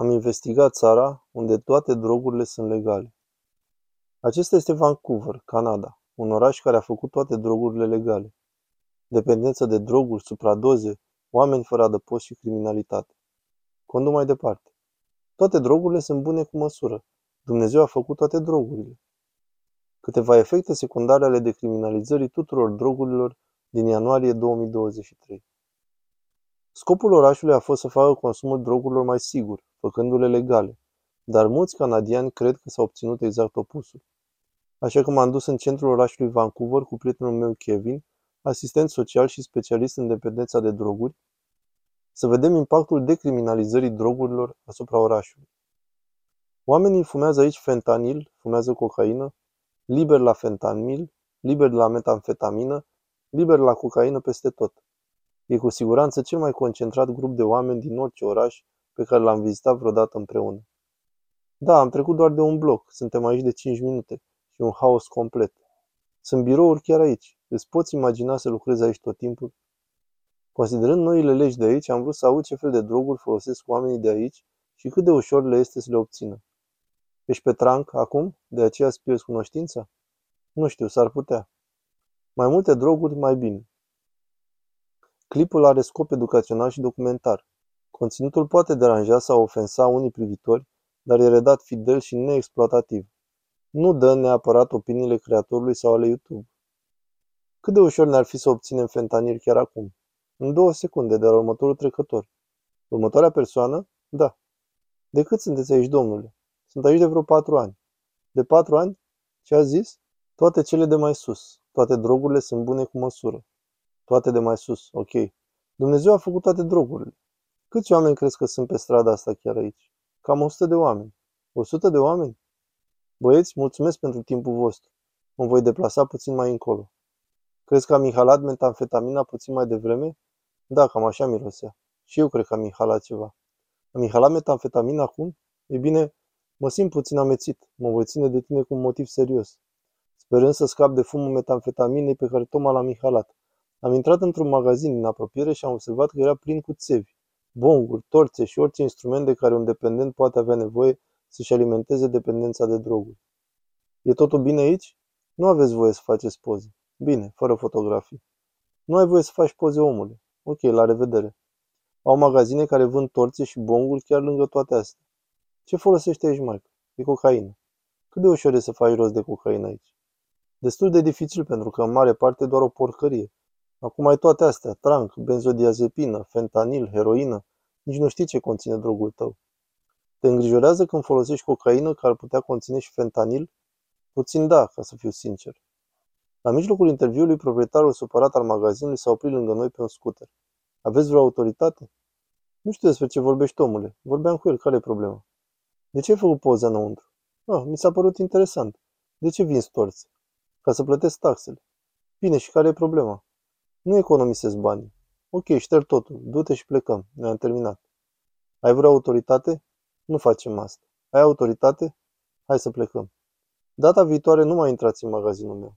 Am investigat țara unde toate drogurile sunt legale. Acesta este Vancouver, Canada, un oraș care a făcut toate drogurile legale. Dependență de droguri, supradoze, oameni fără adăpost și criminalitate. Condu mai departe. Toate drogurile sunt bune cu măsură. Dumnezeu a făcut toate drogurile. Câteva efecte secundare ale decriminalizării tuturor drogurilor din ianuarie 2023. Scopul orașului a fost să facă consumul drogurilor mai sigur, făcându-le legale, dar mulți canadieni cred că s-a obținut exact opusul. Așa că m-am dus în centrul orașului Vancouver cu prietenul meu Kevin, asistent social și specialist în dependența de droguri, să vedem impactul decriminalizării drogurilor asupra orașului. Oamenii fumează aici fentanil, fumează cocaină, liber la fentanil, liber la metamfetamină, liber la cocaină peste tot. E cu siguranță cel mai concentrat grup de oameni din orice oraș pe care l-am vizitat vreodată împreună. Da, am trecut doar de un bloc, suntem aici de 5 minute și un haos complet. Sunt birouri chiar aici. Îți poți imagina să lucrezi aici tot timpul? Considerând noile legi de aici, am vrut să aud ce fel de droguri folosesc oamenii de aici și cât de ușor le este să le obțină. Ești pe tranc acum? De aceea îți pierzi cunoștința? Nu știu, s-ar putea. Mai multe droguri, mai bine. Clipul are scop educațional și documentar. Conținutul poate deranja sau ofensa unii privitori, dar e redat fidel și neexploatativ. Nu dă neapărat opiniile creatorului sau ale YouTube. Cât de ușor ne-ar fi să obținem fentanil chiar acum? În două secunde de la următorul trecător. Următoarea persoană? Da. De cât sunteți aici, domnule? Sunt aici de vreo patru ani. De patru ani? Ce a zis? Toate cele de mai sus. Toate drogurile sunt bune cu măsură. Toate de mai sus, ok. Dumnezeu a făcut toate drogurile. Câți oameni crezi că sunt pe strada asta chiar aici? Cam 100 de oameni. 100 de oameni? Băieți, mulțumesc pentru timpul vostru. Mă voi deplasa puțin mai încolo. Crezi că am inhalat metamfetamina puțin mai devreme? Da, cam așa mirosea. Și eu cred că am inhalat ceva. Am inhalat metamfetamina acum? E bine, mă simt puțin amețit. Mă voi ține de tine cu un motiv serios. Sperând să scap de fumul metamfetaminei pe care tocmai l-am inhalat. Am intrat într-un magazin din apropiere și am observat că era plin cu țevi, bonguri, torțe și orice instrument de care un dependent poate avea nevoie să-și alimenteze dependența de droguri. E totul bine aici? Nu aveți voie să faceți poze. Bine, fără fotografii. Nu ai voie să faci poze, omule. Ok, la revedere. Au magazine care vând torțe și bonguri chiar lângă toate astea. Ce folosește aici, Mike? E cocaină. Cât de ușor e să faci rost de cocaină aici? Destul de dificil pentru că în mare parte doar o porcărie. Acum ai toate astea, trank, benzodiazepină, fentanil, heroină. Nici nu știi ce conține drogul tău. Te îngrijorează când folosești cocaină care ar putea conține și fentanil? Puțin da, ca să fiu sincer. La mijlocul interviului, proprietarul supărat al magazinului s-a oprit lângă noi pe un scooter. Aveți vreo autoritate? Nu știu despre ce vorbești, omule. Vorbeam cu el. Care e problema? De ce ai făcut poza înăuntru? Ah, mi s-a părut interesant. De ce vin storți? Ca să plătesc taxele. Bine, și care e problema? Nu economisesc bani. Ok, șterg totul. Du-te și plecăm. Ne-am terminat. Ai vreo autoritate? Nu facem asta. Ai autoritate? Hai să plecăm. Data viitoare nu mai intrați în magazinul meu.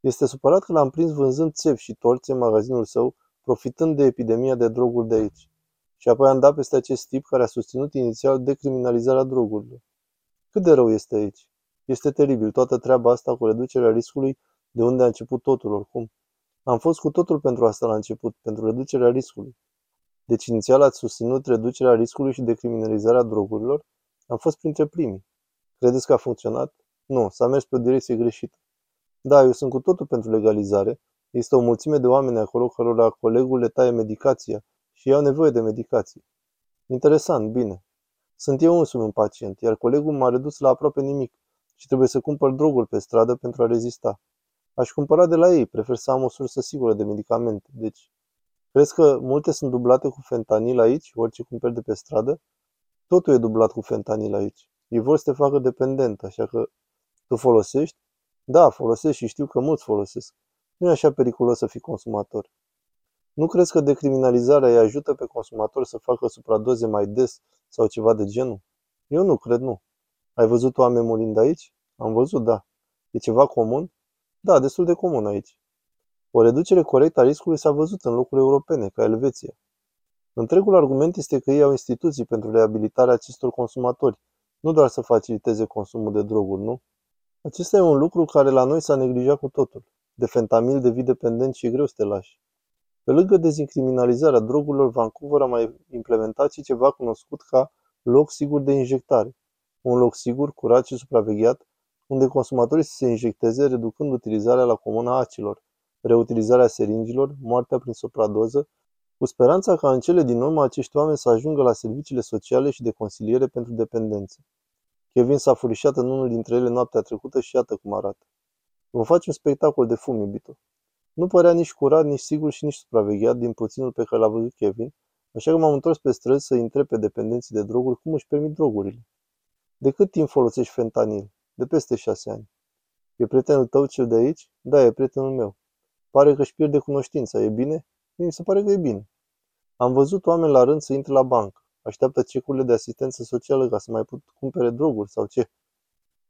Este supărat că l-am prins vânzând țevi și torți în magazinul său, profitând de epidemia de droguri de aici. Și apoi am dat peste acest tip care a susținut inițial decriminalizarea drogurilor. Cât de rău este aici? Este teribil toată treaba asta cu reducerea riscului de unde a început totul oricum. Am fost cu totul pentru asta la început, pentru reducerea riscului. Deci inițial ați susținut reducerea riscului și decriminalizarea drogurilor? Am fost printre primii. Credeți că a funcționat? Nu, s-a mers pe o direcție greșită. Da, eu sunt cu totul pentru legalizare. Este o mulțime de oameni acolo cărora colegul le taie medicația și ei au nevoie de medicație. Interesant, bine. Sunt eu însumi un pacient, iar colegul m-a redus la aproape nimic și trebuie să cumpăr droguri pe stradă pentru a rezista. Aș cumpăra de la ei, prefer să am o sursă sigură de medicamente. Deci, crezi că multe sunt dublate cu fentanil aici, orice cumperi de pe stradă? Totul e dublat cu fentanil aici. Ei vor să te facă dependent, așa că tu folosești? Da, folosesc și știu că mulți folosesc. Nu e așa periculos să fii consumator. Nu crezi că decriminalizarea îi ajută pe consumator să facă supradoze mai des sau ceva de genul? Eu nu cred, nu. Ai văzut oameni murind aici? Am văzut, da. E ceva comun? Da, destul de comun aici. O reducere corectă a riscului s-a văzut în locuri europene, ca Elveția. Întregul argument este că ei au instituții pentru reabilitarea acestor consumatori, nu doar să faciliteze consumul de droguri, nu? Acesta e un lucru care la noi s-a neglijat cu totul. De fentamil devii dependent și e greu să te lași. Pe lângă dezincriminalizarea drogurilor, Vancouver a mai implementat și ceva cunoscut ca loc sigur de injectare. Un loc sigur, curat și supravegheat, unde consumatorii să se injecteze, reducând utilizarea la comună a acilor, reutilizarea seringilor, moartea prin supradoză, cu speranța ca în cele din urmă acești oameni să ajungă la serviciile sociale și de consiliere pentru dependență. Kevin s-a furișat în unul dintre ele noaptea trecută și iată cum arată. Vom face un spectacol de fum, iubito. Nu părea nici curat, nici sigur și nici supravegheat din puținul pe care l-a văzut Kevin, așa că m-am întors pe străzi să întreb pe dependenții de droguri cum își permit drogurile. De cât timp folosești fentanil? De peste șase ani. E prietenul tău cel de aici? Da, e prietenul meu. Pare că își pierde cunoștința. E bine? Mi se pare că e bine. Am văzut oameni la rând să intre la bancă. Așteaptă cecurile de asistență socială ca să mai pot cumpere droguri sau ce.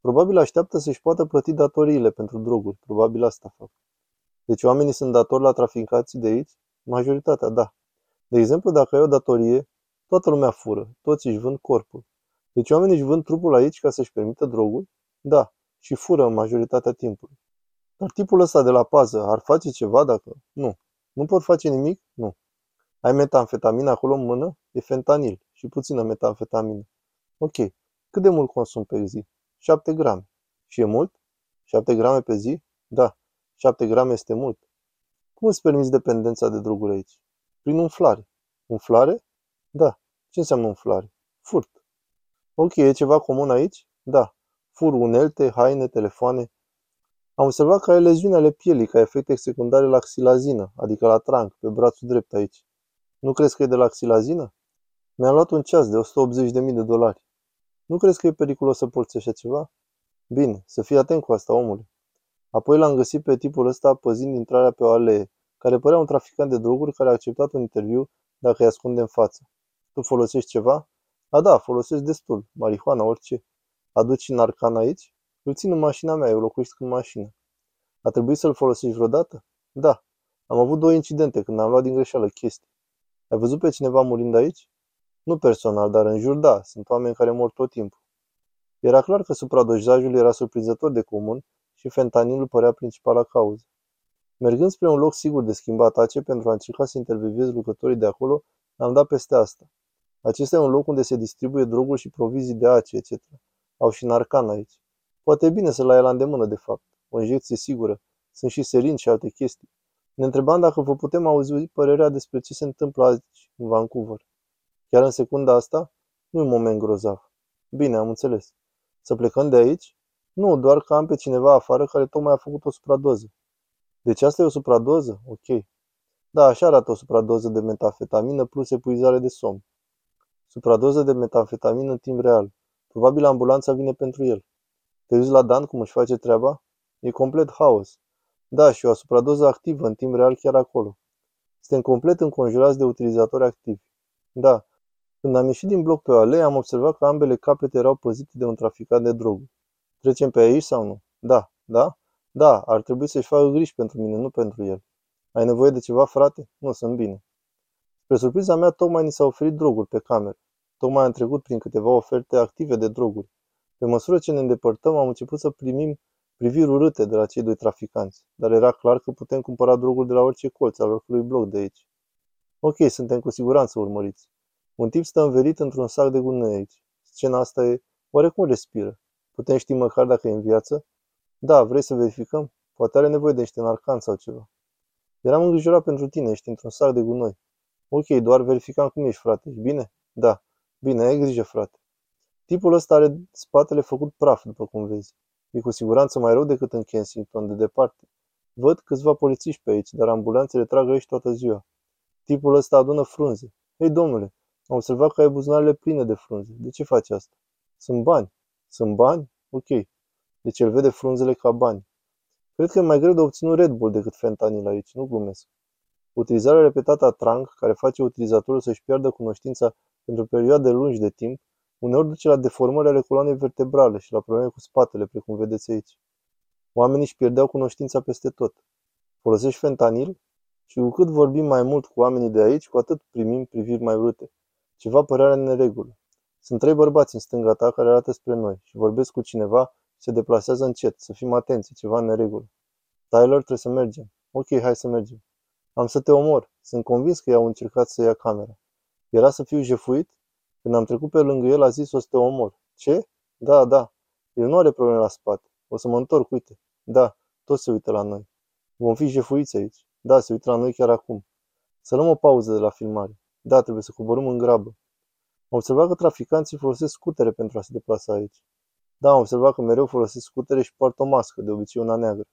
Probabil așteaptă să-și poată plăti datoriile pentru droguri. Probabil asta fac. Deci oamenii sunt datori la traficații de aici? Majoritatea, da. De exemplu, dacă ai o datorie, toată lumea fură, toți își vând corpul. Deci oamenii își vând trupul aici ca să-și permită droguri? Da, și fură în majoritatea timpului. Dar tipul ăsta de la pază ar face ceva dacă... Nu. Nu pot face nimic? Nu. Ai metamfetamină acolo în mână? E fentanil și puțină metamfetamină. Ok. Cât de mult consum pe zi? 7 grame. Și e mult? 7 grame pe zi? Da. 7 grame este mult. Cum îți permiți dependența de droguri aici? Prin umflare. Umflare? Da. Ce înseamnă umflare? Furt. Ok, e ceva comun aici? Da. Fur unelte, haine, telefoane. Am observat că ai leziuni ale pielii ca efecte secundare la xilazină, adică la tranc, pe brațul drept aici. Nu crezi că e de la xilazină? Mi-am luat un ceas de 180.000 de dolari. Nu crezi că e periculos să porți așa ceva? Bine, să fii atent cu asta, omule. Apoi l-am găsit pe tipul ăsta păzind intrarea pe o alee, care părea un traficant de droguri care a acceptat un interviu dacă îi ascunde în față. Tu folosești ceva? A da, folosesc destul. Marihuana, orice. Aduci narcan aici? Îl țin în mașina mea, eu locuiesc în mașină. A trebuit să-l folosești vreodată? Da. Am avut două incidente când am luat din greșeală chestii. Ai văzut pe cineva murind aici? Nu personal, dar în jur da, sunt oameni care mor tot timpul. Era clar că supradozajul era surprinzător de comun și fentanilul părea principala cauză. Mergând spre un loc sigur de schimbat ace pentru a încerca să intervievez lucrătorii de acolo, am dat peste asta. Acesta e un loc unde se distribuie droguri și provizii de ace, etc. Au și narcan aici. Poate e bine să-l ai la îndemână, de fapt. O injecție sigură. Sunt și seringi și alte chestii. Ne întrebam dacă vă putem auzi părerea despre ce se întâmplă aici, în Vancouver. Chiar în secunda asta? Nu e un moment grozav. Bine, am înțeles. Să plecăm de aici? Nu, doar că am pe cineva afară care tocmai a făcut o supradoză. Deci asta e o supradoză? Ok. Da, așa arată o supradoză de metafetamină plus epuizare de somn. Supradoză de metafetamină în timp real. Probabil ambulanța vine pentru el. Te uiți la Dan cum își face treaba? E complet haos. Da, și o supradoză activă în timp real chiar acolo. Suntem complet înconjurați de utilizatori activi. Da. Când am ieșit din bloc pe o alee, am observat că ambele capete erau păzite de un traficant de droguri. Trecem pe aici sau nu? Da. Da? Da, ar trebui să-și facă griji pentru mine, nu pentru el. Ai nevoie de ceva, frate? Nu, sunt bine. Spre surpriza mea, tocmai ni s-au oferit droguri pe cameră. Tocmai am trecut prin câteva oferte active de droguri. Pe măsură ce ne îndepărtăm, am început să primim priviri urâte de la cei doi traficanți, dar era clar că putem cumpăra droguri de la orice colț al oricului bloc de aici. Ok, suntem cu siguranță urmăriți. Un tip stă învelit într-un sac de gunoi aici. Scena asta e... Oarecum respiră. Putem ști măcar dacă e în viață? Da, vrei să verificăm? Poate are nevoie de niște narcan sau ceva. Eram îngrijorat pentru tine, ești într-un sac de gunoi. Ok, doar verificam cum ești, frate. Ești bine? Da. Bine, ai grijă, frate. Tipul ăsta are spatele făcut praf, după cum vezi. E cu siguranță mai rău decât în Kensington, de departe. Văd câțiva polițiști pe aici, dar ambulanțele trag aici toată ziua. Tipul ăsta adună frunze. Ei, domnule, am observat că ai buzunarele pline de frunze. De ce faci asta? Sunt bani. Sunt bani? Ok. Deci el vede frunzele ca bani. Cred că e mai greu de obținut Red Bull decât fentanil aici, nu glumesc. Utilizarea repetată a trang, care face utilizatorul să-și piardă cunoștința pentru perioade lungi de timp, uneori duce la deformări ale coloanei vertebrale și la probleme cu spatele, precum vedeți aici. Oamenii își pierdeau cunoștința peste tot. Folosești fentanil? Și cu cât vorbim mai mult cu oamenii de aici, cu atât primim priviri mai urâte. Ceva părere în neregulă. Sunt trei bărbați în stânga ta care arată spre noi și vorbesc cu cineva și se deplasează încet. Să fim atenți, ceva în neregulă. Tyler, trebuie să mergem. Ok, hai să mergem. Am să te omor. Sunt convins că i-au încercat să ia camera. Era să fiu jefuit? Când am trecut pe lângă el, a zis o să te omor. Ce? Da, da. El nu are probleme la spate. O să mă întorc, uite. Da, toți se uită la noi. Vom fi jefuiți aici. Da, se uită la noi chiar acum. Să luăm o pauză de la filmare. Da, trebuie să coborâm în grabă. Am observat că traficanții folosesc scutere pentru a se deplasa aici. Da, am observat că mereu folosesc scutere și poartă o mască, de obicei una neagră.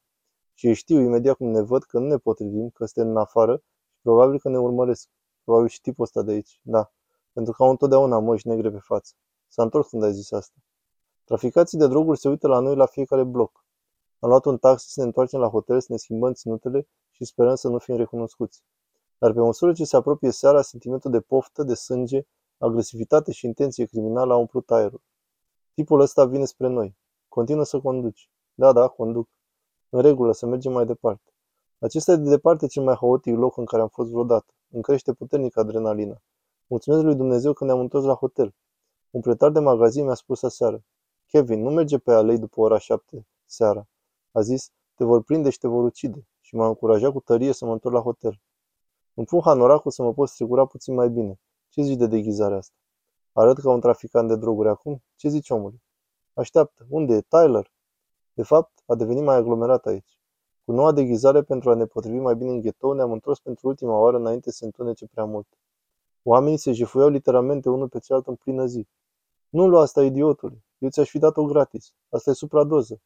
Și ei știu imediat cum ne văd că nu ne potrivim, că suntem în afară și probabil că ne urmăresc. Probabil și tipul ăsta de aici, da. Pentru că au întotdeauna măști negre pe față. S-a întors când ai zis asta. Traficații de droguri se uită la noi la fiecare bloc. Am luat un taxi să ne întoarcem la hotel, să ne schimbăm ținutele și sperăm să nu fim recunoscuți. Dar pe măsură ce se apropie seara, sentimentul de poftă, de sânge, agresivitate și intenție criminală a umplut aerul. Tipul ăsta vine spre noi. Continuă să conduci. Da, da, conduc. În regulă, să mergem mai departe. Acesta e de departe cel mai haotic loc în care am fost vreodată. Îmi crește puternic adrenalina. Mulțumesc lui Dumnezeu că ne-am întors la hotel. Un pretar de magazin mi-a spus aseară. Kevin, nu merge pe alei după ora șapte seara. A zis, te vor prinde și te vor ucide. Și m-a încurajat cu tărie să mă întorc la hotel. Îmi pun hanoracul să mă pot strigura puțin mai bine. Ce zici de deghizarea asta? Arăt ca un traficant de droguri acum? Ce zici omului? Așteaptă. Unde e? Tyler? De fapt, a devenit mai aglomerat aici. Cu noua deghizare pentru a ne potrivi mai bine în ghetou, ne-am întors pentru ultima oară înainte să se întunece prea mult. Oamenii se jefuiau literalmente unul pe celălalt în plină zi. Nu lua asta, idiotule. Eu ți-aș fi dat-o gratis. Asta e supradoză.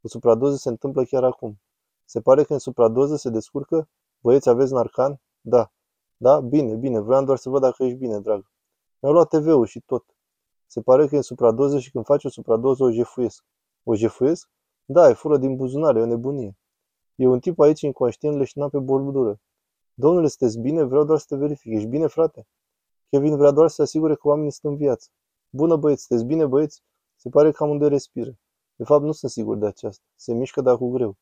O supradoză se întâmplă chiar acum. Se pare că în supradoză se descurcă? Băieți, aveți narcan? Da. Da? Bine, bine. Vreau doar să văd dacă ești bine, dragă. Mi-au luat TV-ul și tot. Se pare că e în supradoză și când faci o supradoză o jefuiesc. O jefuiesc? Da, e fură din buzunar, e o nebunie. E un tip aici inconștient leșinat pe bordură. Domnule, sunteți bine? Vreau doar să te verific. Ești bine, frate? Kevin vrea doar să se asigure că oamenii sunt în viață. Bună, băieți, sunteți bine, băieți? Se pare că amândoi respiră. De fapt, nu sunt sigur de aceasta. Se mișcă, dar cu greu.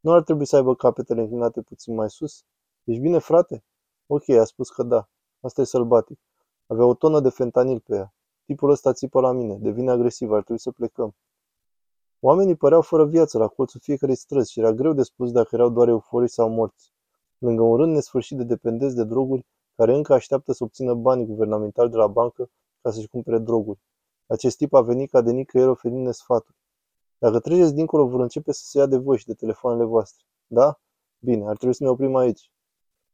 Nu ar trebui să aibă capetele înclinate puțin mai sus? Ești bine, frate? Ok, a spus că da. Asta e sălbatic. Avea o tonă de fentanil pe ea. Tipul ăsta țipă la mine. Devine agresiv. Ar trebui să plecăm. Oamenii păreau fără viață la colțul fiecarei străzi și era greu de spus dacă erau doar euforii sau morți. Lângă un rând nesfârșit de dependenți de droguri care încă așteaptă să obțină bani guvernamentali de la bancă ca să-și cumpere droguri. Acest tip a venit ca de nicăieri oferindu-ne sfaturi. Dacă treceți dincolo, vor începe să se ia de voi și de telefoanele voastre. Da? Bine, ar trebui să ne oprim aici.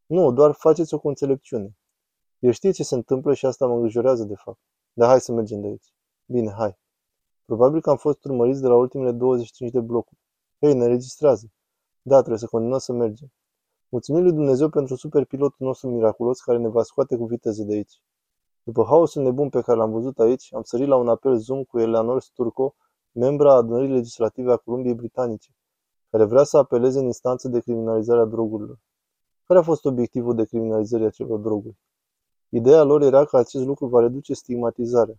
Nu, doar faceți-o cu înțelepciune. El știe ce se întâmplă și asta mă îngrijorează de fapt. Dar hai să mergem de aici. Bine, hai. Probabil că am fost urmăriți de la ultimele 25 de blocuri. Hei, ne registrează. Da, trebuie să continuăm să mergem. Mulțumim lui Dumnezeu pentru superpilotul nostru miraculos care ne va scoate cu viteză de aici. După haosul nebun pe care l-am văzut aici, am sărit la un apel Zoom cu Eleanor Sturco, membra adunării legislative a Columbiei Britanice, care vrea să apeleze în instanță de criminalizare a drogurilor. Care a fost obiectivul de criminalizării acelor droguri? Ideea lor era că acest lucru va reduce stigmatizarea.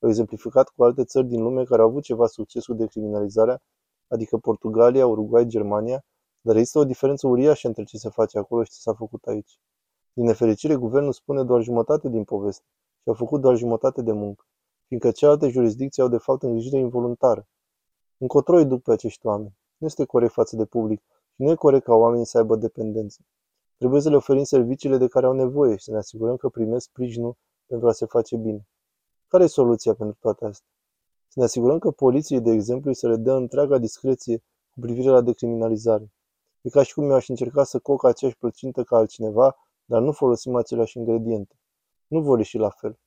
Au exemplificat cu alte țări din lume care au avut ceva succes cu decriminalizarea, adică Portugalia, Uruguay, Germania, dar există o diferență uriașă între ce se face acolo și ce s-a făcut aici. Din nefericire, guvernul spune doar jumătate din poveste și a făcut doar jumătate de muncă, fiindcă celelalte jurisdicții au de fapt îngrijire involuntară. Încotro îi duc pe acești oameni. Nu este corect față de public și nu e corect ca oamenii să aibă dependență. Trebuie să le oferim serviciile de care au nevoie și să ne asigurăm că primesc sprijinul pentru a se face bine. Care e soluția pentru toate astea? Să ne asigurăm că poliției, de exemplu, să le dă întreaga discreție cu privire la decriminalizare. E ca și cum eu aș încerca să coc aceeași plăcintă ca altcineva, dar nu folosim aceleași ingrediente. Nu vor ieși la fel.